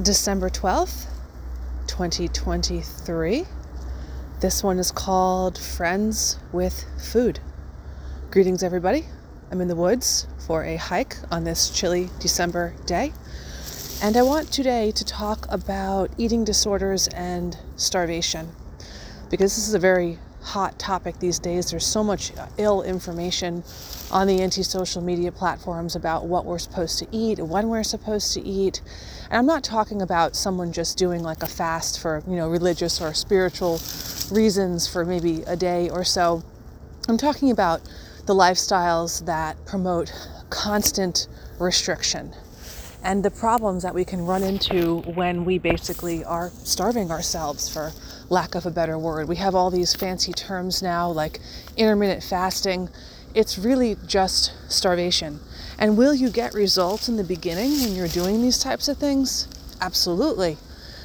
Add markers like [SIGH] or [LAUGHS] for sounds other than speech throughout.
December 12th, 2023. This one is called Friends with Food. Greetings, everybody. I'm in the woods for a hike on this chilly December day. And I want today to talk about eating disorders and starvation because this is a very hot topic these days. There's so much ill information on the anti social media platforms about what we're supposed to eat when we're supposed to eat. And I'm not talking about someone just doing like a fast for, you know, religious or spiritual reasons for maybe a day or so. I'm talking about the lifestyles that promote constant restriction and the problems that we can run into when we basically are starving ourselves, for lack of a better word. We have all these fancy terms now like intermittent fasting. It's really just starvation. And will you get results in the beginning when you're doing these types of things? Absolutely.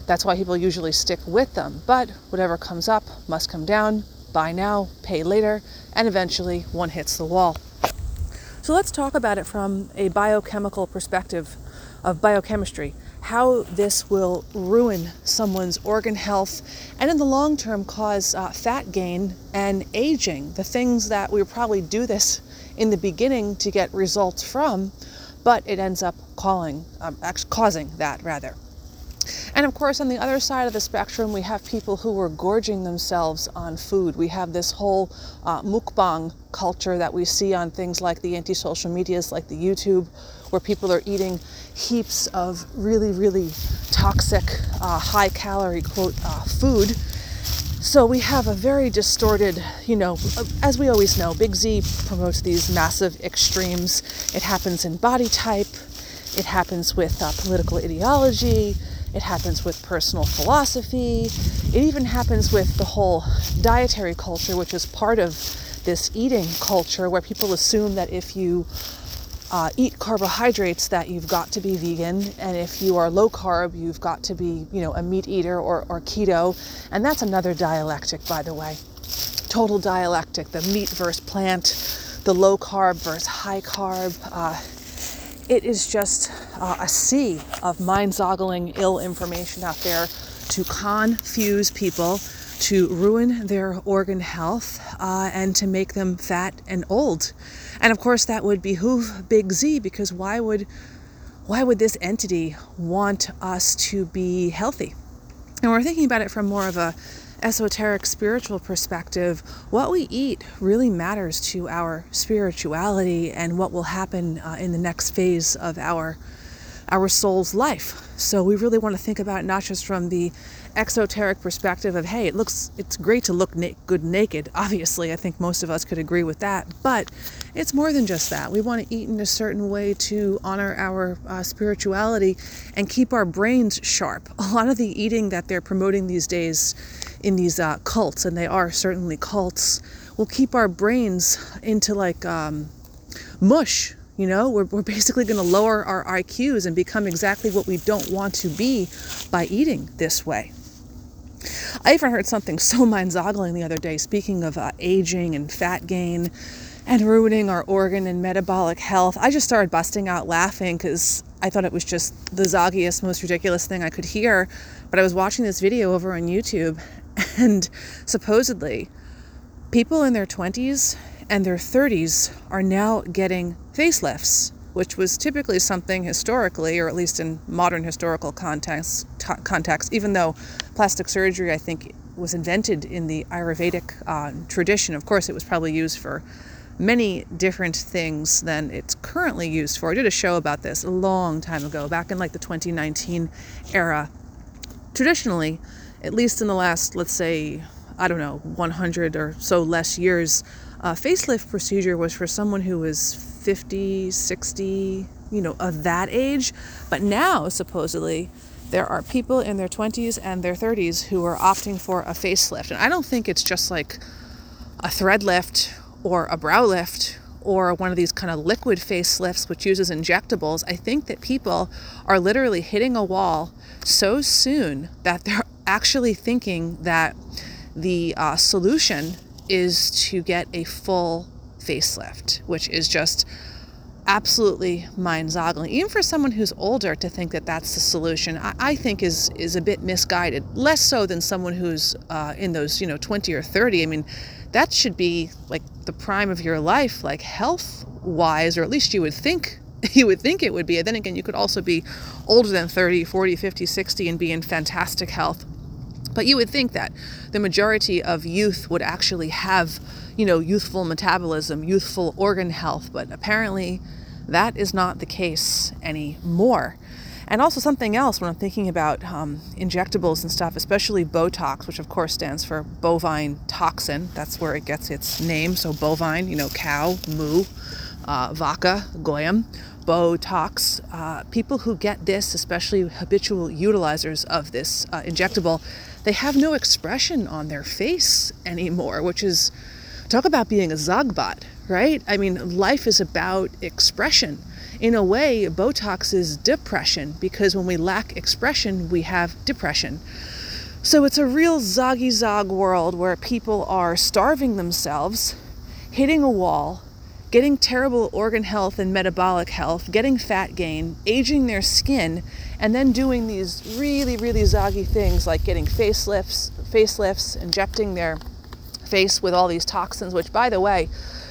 That's why people usually stick with them. But whatever comes up must come down. Buy now, pay later, and eventually one hits the wall. So let's talk about it from a biochemical perspective of biochemistry, how this will ruin someone's organ health and in the long term cause uh, fat gain and aging. The things that we probably do this in the beginning to get results from, but it ends up calling, um, causing that rather. And of course, on the other side of the spectrum, we have people who are gorging themselves on food. We have this whole uh, mukbang culture that we see on things like the anti social medias, like the YouTube, where people are eating heaps of really, really toxic, uh, high calorie, quote, uh, food. So we have a very distorted, you know, as we always know, Big Z promotes these massive extremes. It happens in body type, it happens with uh, political ideology, it happens with personal philosophy, it even happens with the whole dietary culture, which is part of this eating culture where people assume that if you uh, eat carbohydrates that you've got to be vegan and if you are low carb you've got to be you know a meat eater or, or keto. And that's another dialectic by the way. Total dialectic the meat versus plant the low carb versus high carb. Uh, it is just uh, a sea of mind-boggling ill information out there to confuse people to ruin their organ health uh, and to make them fat and old. And of course, that would behoove Big Z because why would why would this entity want us to be healthy? And we're thinking about it from more of a esoteric spiritual perspective, what we eat really matters to our spirituality and what will happen uh, in the next phase of our our soul's life. So we really want to think about not just from the exoteric perspective of hey, it looks it's great to look na- good naked. Obviously, I think most of us could agree with that. But it's more than just that. We want to eat in a certain way to honor our uh, spirituality and keep our brains sharp. A lot of the eating that they're promoting these days in these uh, cults, and they are certainly cults, will keep our brains into like um, mush you know, we're, we're basically going to lower our IQs and become exactly what we don't want to be by eating this way. I even heard something so [LAUGHS] mind boggling the other day, speaking of uh, aging and fat gain and ruining our organ and metabolic health. I just started busting out laughing because I thought it was just the zoggiest, most ridiculous thing I could hear. But I was watching this video over on YouTube, [LAUGHS] and supposedly, people in their 20s and their 30s are now getting facelifts, which was typically something historically, or at least in modern historical context, t- context even though plastic surgery, I think, was invented in the Ayurvedic uh, tradition. Of course, it was probably used for many different things than it's currently used for. I did a show about this a long time ago, back in like the 2019 era. Traditionally, at least in the last, let's say, I don't know, 100 or so less years, a facelift procedure was for someone who was 50, 60, you know, of that age. But now, supposedly, there are people in their 20s and their 30s who are opting for a facelift. And I don't think it's just like a thread lift or a brow lift or one of these kind of liquid facelifts which uses injectables. I think that people are literally hitting a wall so soon that they're actually thinking that the uh, solution is to get a full facelift, which is just absolutely mind-boggling. Even for someone who's older to think that that's the solution, I, I think is is a bit misguided. Less so than someone who's uh, in those you know 20 or 30. I mean, that should be like the prime of your life, like health-wise, or at least you would think [LAUGHS] you would think it would be. And then again, you could also be older than 30, 40, 50, 60 and be in fantastic health. But you would think that the majority of youth would actually have, you know, youthful metabolism, youthful organ health, but apparently that is not the case anymore. And also something else when I'm thinking about um, injectables and stuff, especially Botox, which of course stands for bovine toxin. That's where it gets its name. So bovine, you know, cow, moo, uh, vaca, goyim, Botox. Uh, people who get this, especially habitual utilizers of this uh, injectable, they have no expression on their face anymore, which is talk about being a zogbot, right? I mean, life is about expression. In a way, Botox is depression because when we lack expression, we have depression. So it's a real zoggy zog world where people are starving themselves, hitting a wall, getting terrible organ health and metabolic health, getting fat gain, aging their skin, and then doing these really, really zoggy things like getting facelifts, facelifts, injecting their face with all these toxins, which, by the way,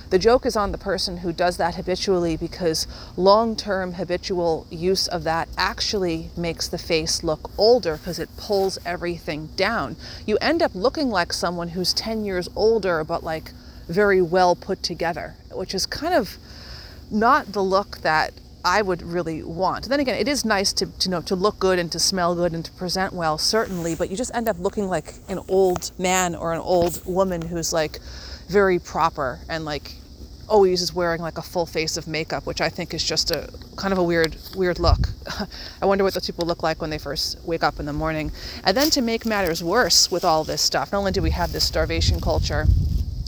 the joke is on the person who does that habitually because long term habitual use of that actually makes the face look older because it pulls everything down. You end up looking like someone who's 10 years older but like very well put together, which is kind of not the look that I would really want. Then again, it is nice to, to know to look good and to smell good and to present well, certainly, but you just end up looking like an old man or an old woman who's like very proper and like always is wearing like a full face of makeup, which I think is just a kind of a weird, weird look. [LAUGHS] I wonder what those people look like when they first wake up in the morning. And then to make matters worse with all this stuff, not only do we have this starvation culture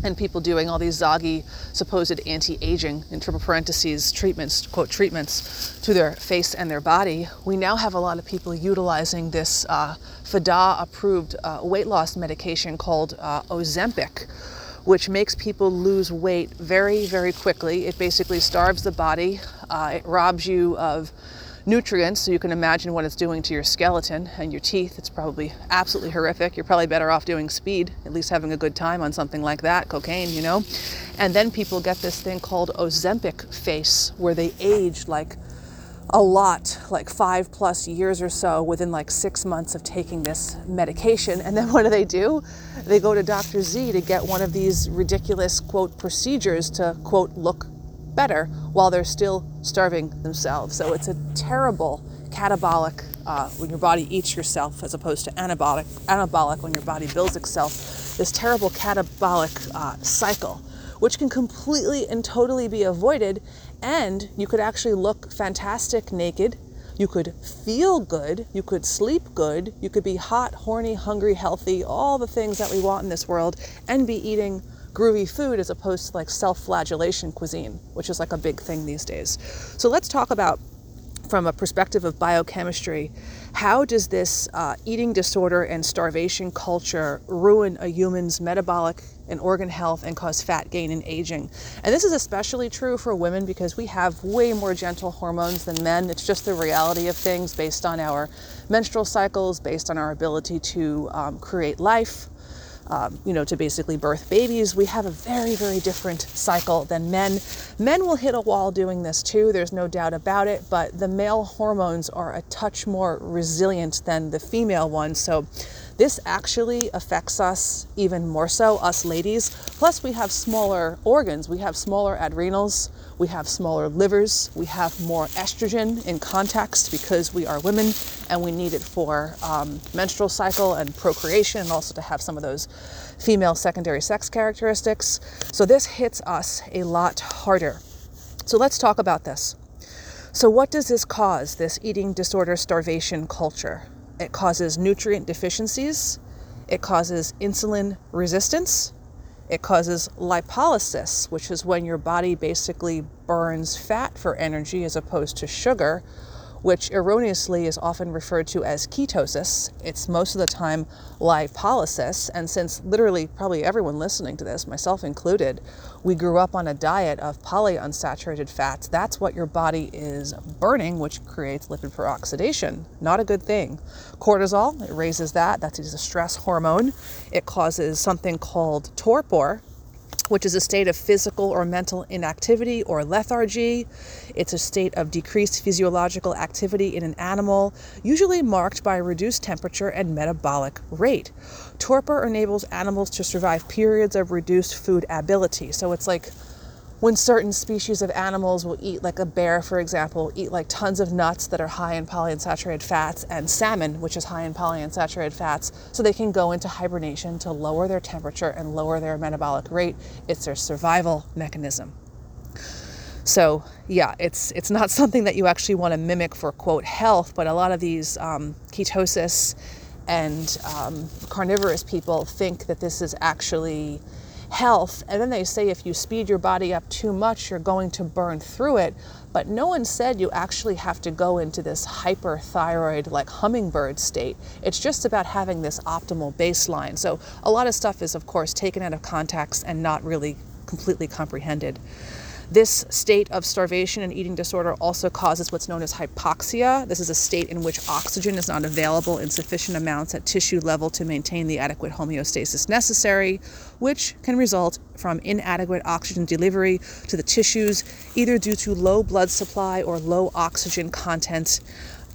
and people doing all these zoggy supposed anti-aging in triple parentheses treatments quote treatments to their face and their body we now have a lot of people utilizing this uh, FDA approved uh, weight loss medication called uh, Ozempic which makes people lose weight very very quickly. It basically starves the body. Uh, it robs you of nutrients, so you can imagine what it's doing to your skeleton and your teeth. It's probably absolutely horrific. You're probably better off doing speed, at least having a good time on something like that, cocaine, you know. And then people get this thing called Ozempic face, where they age like a lot, like five plus years or so, within like six months of taking this medication. And then what do they do? They go to Dr. Z to get one of these ridiculous, quote, procedures to, quote, look better while they're still starving themselves. So it's a terrible catabolic uh, when your body eats yourself as opposed to anabolic, anabolic when your body builds itself. This terrible catabolic uh, cycle, which can completely and totally be avoided, and you could actually look fantastic naked. You could feel good. You could sleep good. You could be hot, horny, hungry, healthy, all the things that we want in this world, and be eating groovy food as opposed to like self flagellation cuisine, which is like a big thing these days. So let's talk about, from a perspective of biochemistry, how does this uh, eating disorder and starvation culture ruin a human's metabolic and organ health and cause fat gain and aging? And this is especially true for women because we have way more gentle hormones than men. It's just the reality of things based on our menstrual cycles, based on our ability to um, create life um, you know, to basically birth babies, we have a very, very different cycle than men. Men will hit a wall doing this too, there's no doubt about it, but the male hormones are a touch more resilient than the female ones. So this actually affects us even more so, us ladies. Plus, we have smaller organs, we have smaller adrenals, we have smaller livers, we have more estrogen in context because we are women and we need it for um, menstrual cycle and procreation and also to have some of those female secondary sex characteristics. So this hits us a lot harder. So let's talk about this. So, what does this cause, this eating disorder starvation culture? It causes nutrient deficiencies, it causes insulin resistance, it causes lipolysis, which is when your body basically burns fat for energy as opposed to sugar, which erroneously is often referred to as ketosis. It's most of the time lipolysis. And since literally probably everyone listening to this, myself included, we grew up on a diet of polyunsaturated fats, that's what your body is burning, which creates lipid peroxidation. Not a good thing. Cortisol, it raises that. That's a stress hormone. It causes something called torpor, which is a state of physical or mental inactivity or lethargy. It's a state of decreased physiological activity in an animal, usually marked by reduced temperature and metabolic rate. Torpor enables animals to survive periods of reduced food ability. So it's like when certain species of animals will eat, like a bear, for example, eat like tons of nuts that are high in polyunsaturated fats and salmon, which is high in polyunsaturated fats, so they can go into hibernation to lower their temperature and lower their metabolic rate. It's their survival mechanism. So yeah, it's it's not [LAUGHS] something that you actually want to mimic for quote health, but a lot of these um, ketosis and um, carnivorous people think that this is actually health. And then they say if you speed your body up too much, you're going to burn through it. But no one said you actually have to go into this hyperthyroid, like hummingbird state. It's just about having this optimal baseline. So a lot of stuff is, of course, taken out of context and not really completely comprehended. This state of starvation and eating disorder also causes what's known as hypoxia. This is a state in which oxygen is not available in sufficient amounts at tissue level to maintain the adequate homeostasis necessary, which can result from inadequate oxygen delivery to the tissues, either due to low blood supply or low oxygen content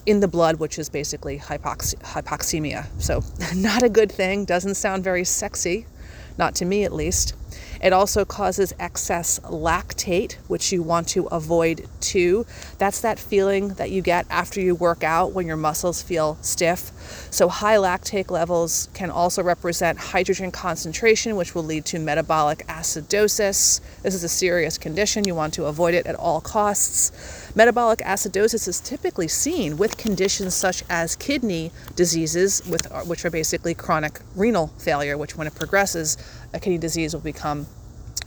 in the blood, which is basically hypox- hypoxemia. So, [LAUGHS] not a good thing, doesn't sound very sexy, not to me at least. It also causes excess lactate, which you want to avoid too. That's that feeling that you get after you work out when your muscles feel stiff. So, high lactate levels can also represent hydrogen concentration, which will lead to metabolic acidosis. This is a serious condition. You want to avoid it at all costs. Metabolic acidosis is typically seen with conditions such as kidney diseases, with, which are basically chronic renal failure, which, when it progresses, a kidney disease will become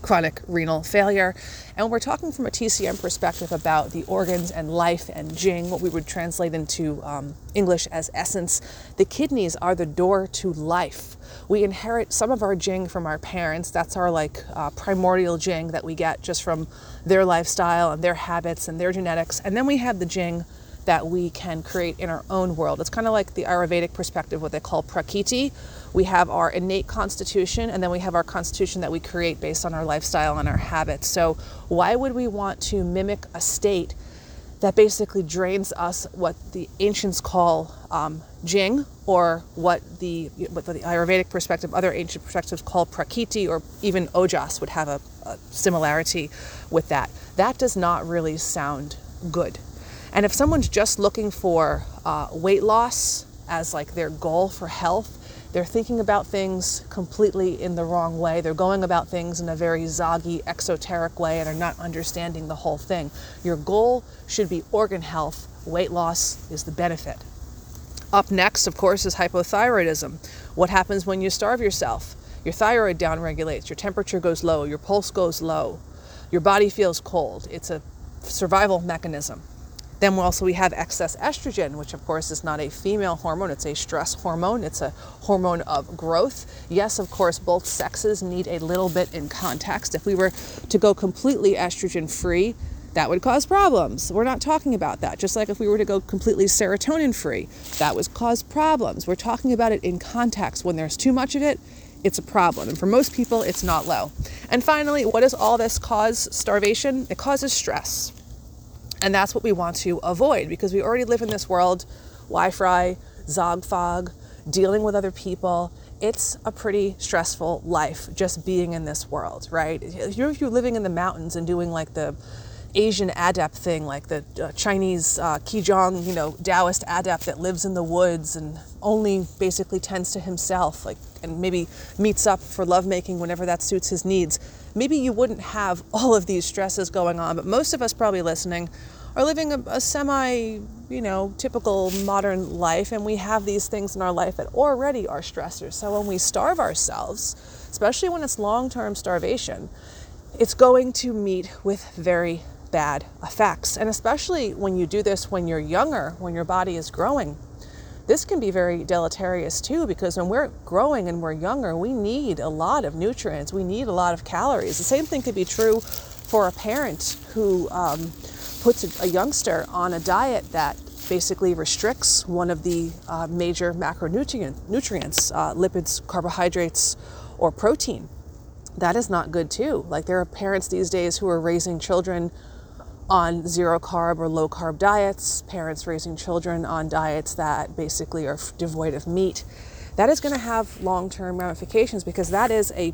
chronic renal failure. And we're talking from a TCM perspective about the organs and life and Jing, what we would translate into um, English as essence. The kidneys are the door to life. We inherit some of our Jing from our parents. That's our like uh, primordial Jing that we get just from their lifestyle and their habits and their genetics. And then we have the Jing that we can create in our own world. It's kind of like the Ayurvedic perspective, what they call prakriti. We have our innate constitution, and then we have our constitution that we create based on our lifestyle and our habits. So, why would we want to mimic a state that basically drains us what the ancients call um, jing, or what the, what the Ayurvedic perspective, other ancient perspectives call prakriti, or even ojas would have a, a similarity with that. That does not really sound good. And if someone's just looking for uh, weight loss as like their goal for health, they're thinking about things completely in the wrong way. They're going about things in a very zoggy, exoteric way, and are not understanding the whole thing. Your goal should be organ health. Weight loss is the benefit. Up next, of course, is hypothyroidism. What happens when you starve yourself? Your thyroid downregulates, your temperature goes low, your pulse goes low, your body feels cold. It's a survival mechanism. Then also we have excess estrogen, which of course is not a female hormone, it's a stress hormone. It's a hormone of growth. Yes, of course, both sexes need a little bit in context. If we were to go completely estrogen free, that would cause problems. We're not talking about that. Just like if we were to go completely serotonin free, that would cause problems. We're talking about it in context. When there's too much of it, it's a problem. And for most people, it's not low. And finally, what does all this cause starvation? It causes stress. And that's what we want to avoid because we already live in this world, Wi-Fi, Zog fog, dealing with other people. It's a pretty stressful life just being in this world, right? You know, if you're living in the mountains and doing like the Asian adept thing, like the uh, Chinese uh, Qigong, you know, Taoist adept that lives in the woods and only basically tends to himself, like, and maybe meets up for lovemaking whenever that suits his needs. Maybe you wouldn't have [LAUGHS] all of these stresses going on, but most of us probably listening are living a, a semi, you know, typical modern life, and we have these things in our life that already are stressors. So when we starve ourselves, especially when it's long term starvation, it's going to meet with very bad effects. And especially when you do this when you're younger, when your body is growing, this can be very deleterious too because when we're growing and we're younger, we need a lot of nutrients, we need a lot of calories. The same thing could be true for a parent who um, puts a, youngster on a diet that basically restricts one of the uh, major macronutrient nutrients, uh, lipids, carbohydrates, or protein. That is not good too. Like there are parents these days who are raising children on zero carb or low carb diets, parents raising children on diets that basically are devoid of meat. That is going to have long term ramifications because that is a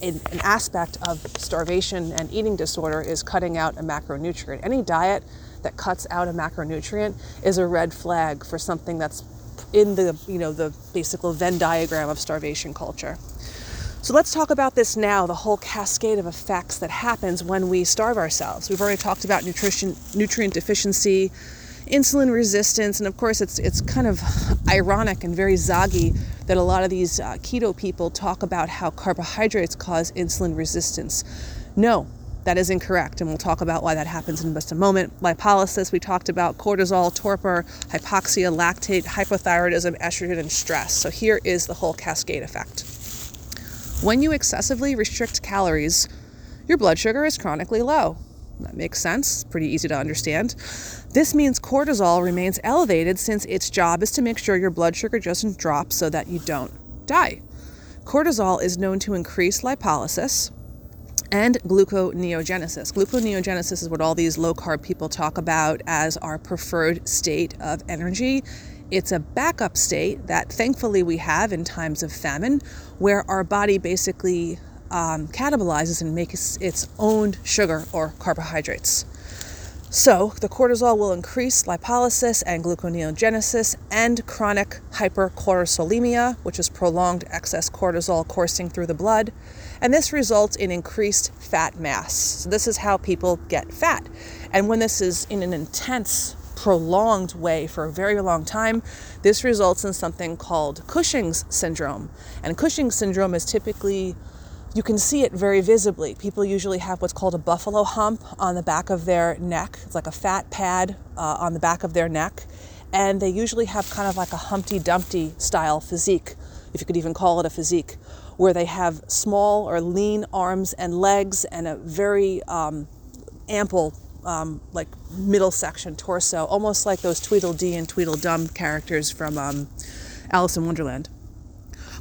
an aspect of starvation and eating disorder is cutting out a macronutrient. Any diet that cuts out a macronutrient is a red flag for something that's in the you know the basic Venn diagram of starvation culture. So let's talk about this now, the whole cascade of effects that happens when we starve ourselves. We've already talked about nutrition nutrient deficiency, insulin resistance, and of course it's it's kind of ironic and very zoggy that a lot of these uh, keto people talk about how carbohydrates cause insulin resistance. No, that is incorrect, and we'll talk about why that happens in just a moment. Lipolysis, we talked about cortisol, torpor, hypoxia, lactate, hypothyroidism, estrogen, and stress. So here is the whole cascade effect. When you excessively restrict calories, your blood sugar is chronically low. That makes sense, pretty easy to understand. This means cortisol remains elevated since its job is to make sure your blood sugar doesn't drop so that you don't die. Cortisol is known to increase lipolysis, and gluconeogenesis. Gluconeogenesis is what all these low carb people talk about as our preferred state of energy. It's a backup state that thankfully we have in times of famine, where our body basically um, catabolizes and makes its own sugar or carbohydrates. So, the cortisol will increase lipolysis and gluconeogenesis and chronic hypercortisolemia, which is prolonged excess cortisol coursing through the blood. And this results in increased fat mass. So, this is how people get fat. And when this is in an intense, prolonged way for a very long time, this results in something called Cushing's syndrome. And Cushing's syndrome is typically you can see it very visibly. People usually have what's called a buffalo hump on the back of their neck. It's like a fat pad uh, on the back of their neck. And they usually have kind of like a Humpty Dumpty style physique, if you could even call it a physique, where they have small or lean arms and legs and a very um, ample, um, like middle section torso, almost like those Tweedledee and Tweedledum characters from um, Alice in Wonderland.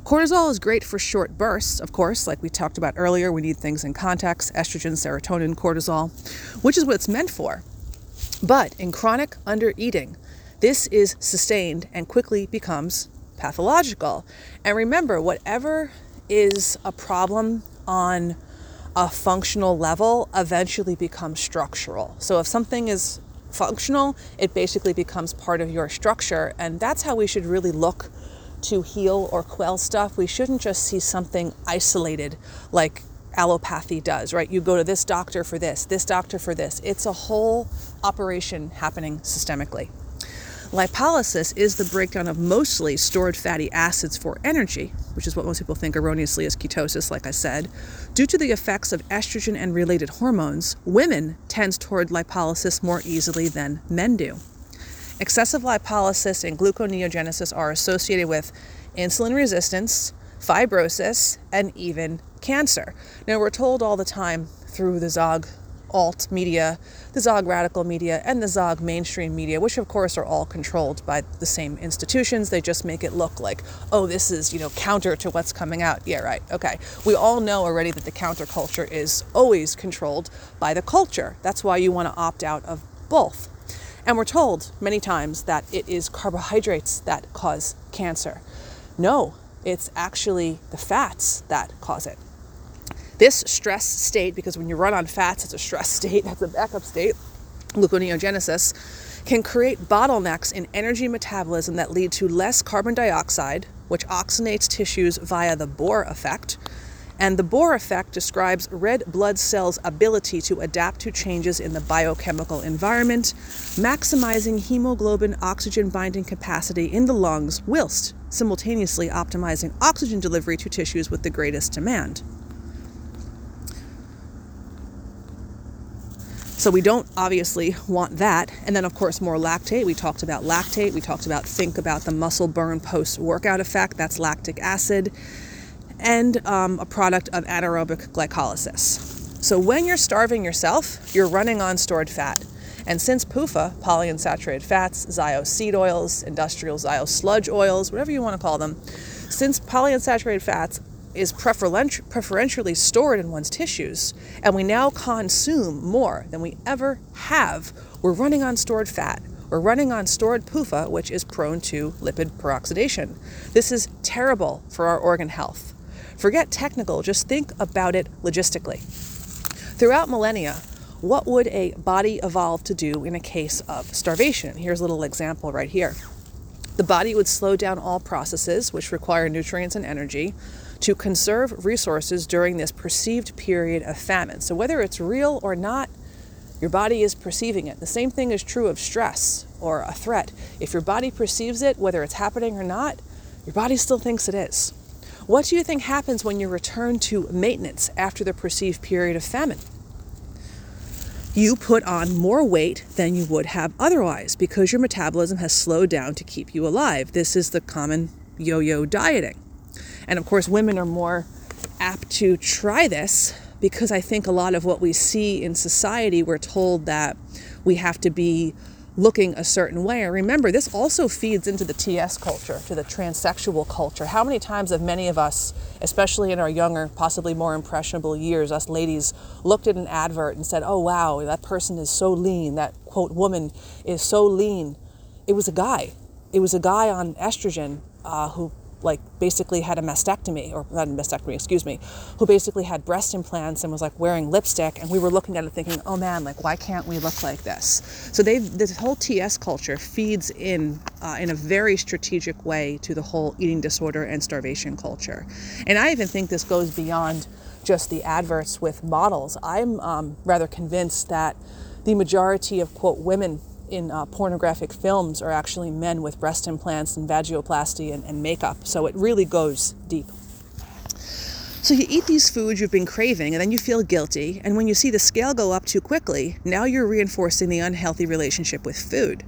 Cortisol is great for short bursts, of course, like we talked about earlier. We need things in context estrogen, serotonin, cortisol, which is what it's meant for. But in chronic undereating, this is sustained and quickly becomes pathological. And remember, whatever is a problem on a functional level eventually becomes structural. So if something is functional, it basically becomes part of your structure. And that's how we should really look to heal or quell stuff, we shouldn't just see something isolated like allopathy does, right? You go to this doctor for this, this doctor for this. It's a whole operation happening systemically. Lipolysis is the breakdown of mostly stored fatty acids for energy, which is what most people think erroneously is ketosis, like I said. Due to the effects of estrogen and related hormones, women tend toward lipolysis more easily than men do. Excessive lipolysis and gluconeogenesis are associated with insulin resistance, fibrosis, and even cancer. Now, we're told all the time through the Zog alt media, the Zog radical media, and the Zog mainstream media, which of course are all controlled by the same institutions. They just make it look like, oh, this is, you know, counter to what's coming out. Yeah, right. Okay. We all know already that the counterculture is always controlled by the culture. That's why you want to opt out of both. And we're told many times that it is carbohydrates that cause cancer. No, it's actually the fats that cause it. This stress state, because when you run on fats, it's a stress [LAUGHS] state, that's a backup state, gluconeogenesis, can create bottlenecks in energy metabolism that lead to less carbon dioxide, which oxygenates tissues via the Bohr effect, and the Bohr effect describes red blood cells' ability to adapt to changes in the biochemical environment, maximizing hemoglobin oxygen binding capacity in the lungs whilst simultaneously optimizing oxygen delivery to tissues with the greatest demand. So we don't obviously want that. And then, of course, more lactate. We talked about lactate. We talked about think about the muscle burn post workout effect. That's lactic acid. And um, a product of anaerobic glycolysis. So when you're starving yourself, you're running on stored fat. And since PUFA, polyunsaturated fats, Zio seed oils, industrial Zio sludge oils, whatever you want to call them, since polyunsaturated fats is preferentially stored in one's tissues, and we now consume more than we ever have. We're running on stored fat. We're running on stored PUFA, which is prone to lipid peroxidation. This is terrible for our organ health. Forget technical, just think about it logistically. Throughout millennia, what would a body evolve to do in a case of starvation? Here's a little example right here. The body would slow down all processes which require nutrients and energy to conserve resources during this perceived period of famine. So, whether it's real or not, your body is perceiving it. The same thing is true of stress or a threat. If your body perceives it, whether it's happening or not, your body still thinks it is. What do you think happens when you return to maintenance after the perceived period of famine? You put on more weight than you would have otherwise because your metabolism has slowed down to keep you alive. This is the common yo yo dieting. And of course, women are more apt to try this because I think a lot of what we see in society, we're told that we have to be looking a certain way. And remember, this also feeds into the TS culture, to the transsexual culture. How many times have many of us, especially in our younger, possibly more impressionable years, us ladies, looked at an advert and said, oh, wow, that person is so lean, that quote woman is so lean. It was a guy. It was a guy on estrogen uh, who basically had a mastectomy or not a mastectomy excuse me who basically had breast implants and was like wearing lipstick and we were looking at it thinking oh man like why can't we look like this? So they this whole ts culture feeds in uh, in a very strategic way to the whole eating disorder and starvation culture. And i even think this goes beyond just the adverts with models. I'm um, rather convinced that the majority of quote women in uh, pornographic films are actually men with breast implants and vagioplasty and, and makeup. So it really goes deep. So you eat these foods you've been craving and then you feel guilty. And when you see the scale go up too quickly, now you're reinforcing the unhealthy relationship with food.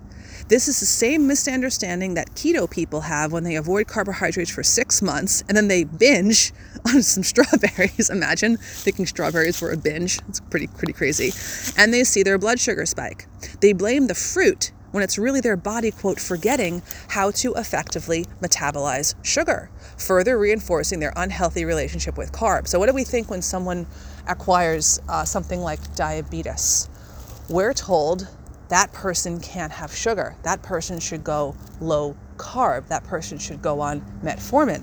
This is the same misunderstanding that keto people have when they avoid carbohydrates for six months and then they binge [LAUGHS] on some strawberries. [LAUGHS] Imagine thinking strawberries were a binge. It's pretty pretty crazy. And they see their blood sugar spike. They blame the fruit when it's really their body, quote, forgetting how to effectively metabolize sugar, further reinforcing their unhealthy relationship with carbs. So, what do we think when someone acquires uh, something like diabetes? We're told that person can't have sugar. That person should go low carb. That person should go on metformin.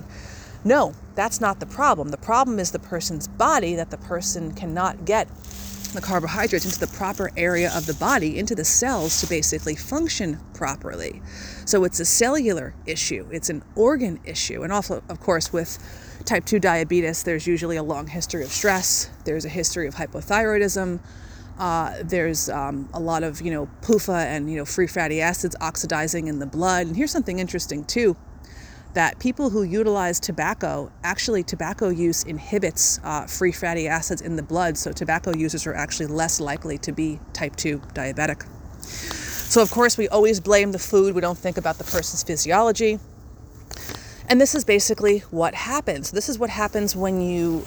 No, that's not the problem. The problem is the person's body that the person cannot get the carbohydrates into the proper area of the body, into the cells to basically function properly. So it's a cellular issue, it's an organ issue. And also, of course, with type 2 diabetes, there's usually a long history of stress, there's a history of hypothyroidism, uh, there's um, a lot of you know PUFA and you know free fatty acids oxidizing in the blood. And here's something interesting too, that people who utilize tobacco actually tobacco use inhibits uh, free fatty acids in the blood. So tobacco users are actually less likely to be type 2 diabetic. So of course we always blame the food. We don't think about the person's physiology. And this is basically what happens. This is what happens when you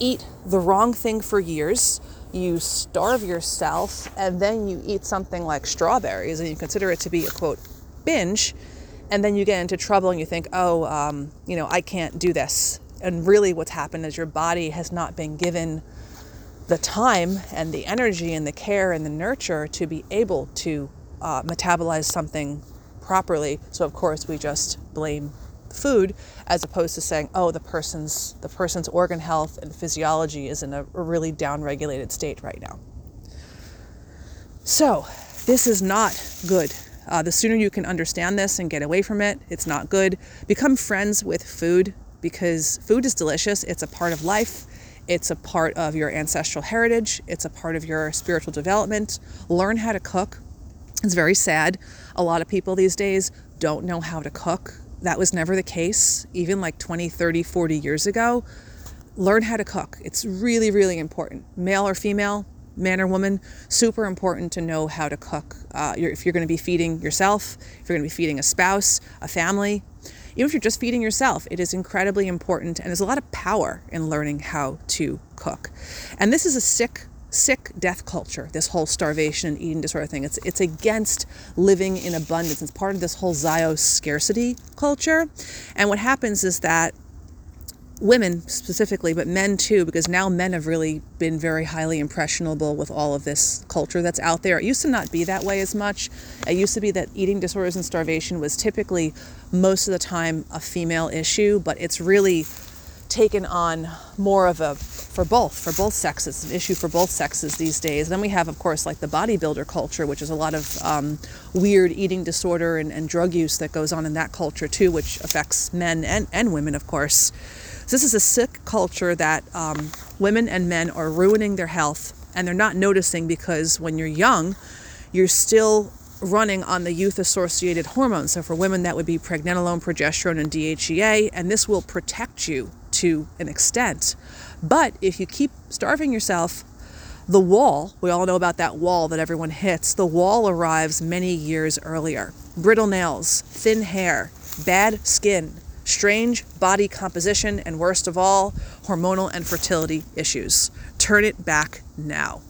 eat the wrong thing for years you starve yourself and then you eat something like strawberries and you consider it to be a quote binge and then you get into trouble and you think oh um, you know i can't do this. And really what's happened is your body has not been given the time and the energy and the care and the nurture to be able to uh, metabolize something properly. So of course we just blame food as opposed to saying oh the person's the person's organ health and physiology is in a really downregulated state right now. So this is not good. Uh, the sooner you can understand this and get away from it it's not good. Become friends with food because food is delicious. It's a part of life. It's a part of your ancestral heritage. It's a part of your spiritual development. Learn how to cook. It's very sad. A lot of people these days don't know how to cook that was never the case, even like 20, 30, 40 years ago. Learn how to cook. It's really, really important. Male or female, man or woman, super important to know how to cook. Uh, if you're going to be feeding yourself, if you're going to be feeding a spouse, a family, even if you're just feeding yourself, it is incredibly important. And there's a lot of power in learning how to cook. And this is a sick sick death culture, this whole starvation and eating disorder thing. It's it's against living in abundance. It's part of this whole Zio scarcity culture. And what happens is that women specifically, but men too, because now men have really been very highly impressionable with all of this culture that's out there. It used to not be that way as much. It used to be that eating disorders and starvation was typically most of the time a female issue, but it's really taken on more of a for both for both sexes an issue for both sexes these days then we have of course like the bodybuilder culture which is a lot of um, weird eating disorder and, and drug use that goes on in that culture too which affects men and, and women of course so this is a sick culture that um, women and men are ruining their health and they're not noticing because when you're young you're still running on the youth associated hormones. So for women, that would be pregnenolone, progesterone, and DHEA, and this will protect you to an extent. But if you keep starving yourself, the wall, we all know about that wall that everyone hits, the wall arrives many years earlier. Brittle nails, thin hair, bad skin, strange body composition, and worst of all, hormonal and fertility issues. Turn it back now.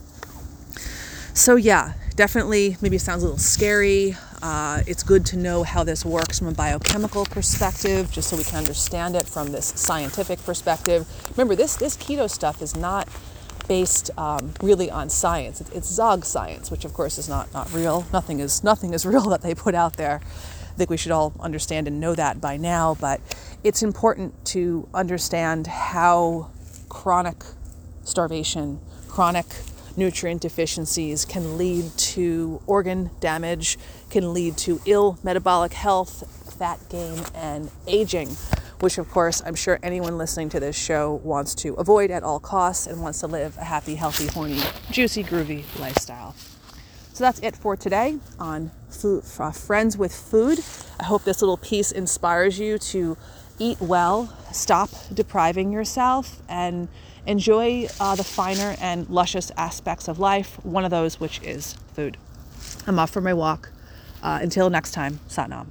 So, yeah, definitely maybe it sounds a little scary. Uh, it's good to know how this works from a biochemical perspective, just so we can understand it from this scientific perspective. Remember, this this keto stuff is not based um, really on science. It's Zog science, which of course is not not real. Nothing is nothing is [LAUGHS] real that they put out there. I think we should all understand and know that by now. But it's important to understand how chronic starvation, chronic nutrient deficiencies can lead to organ damage, can lead to ill metabolic health, fat gain, and aging, which, of course, I'm sure anyone listening to this show wants to avoid at all costs and wants to live a happy, healthy, horny, juicy, groovy lifestyle. So that's it for today on food, for uh, Friends with Food. I hope this little piece inspires you to eat well, stop depriving yourself, and enjoy uh, the finer and luscious aspects of life, one of those which is food. I'm off for my walk. Uh, until next time, Satnam.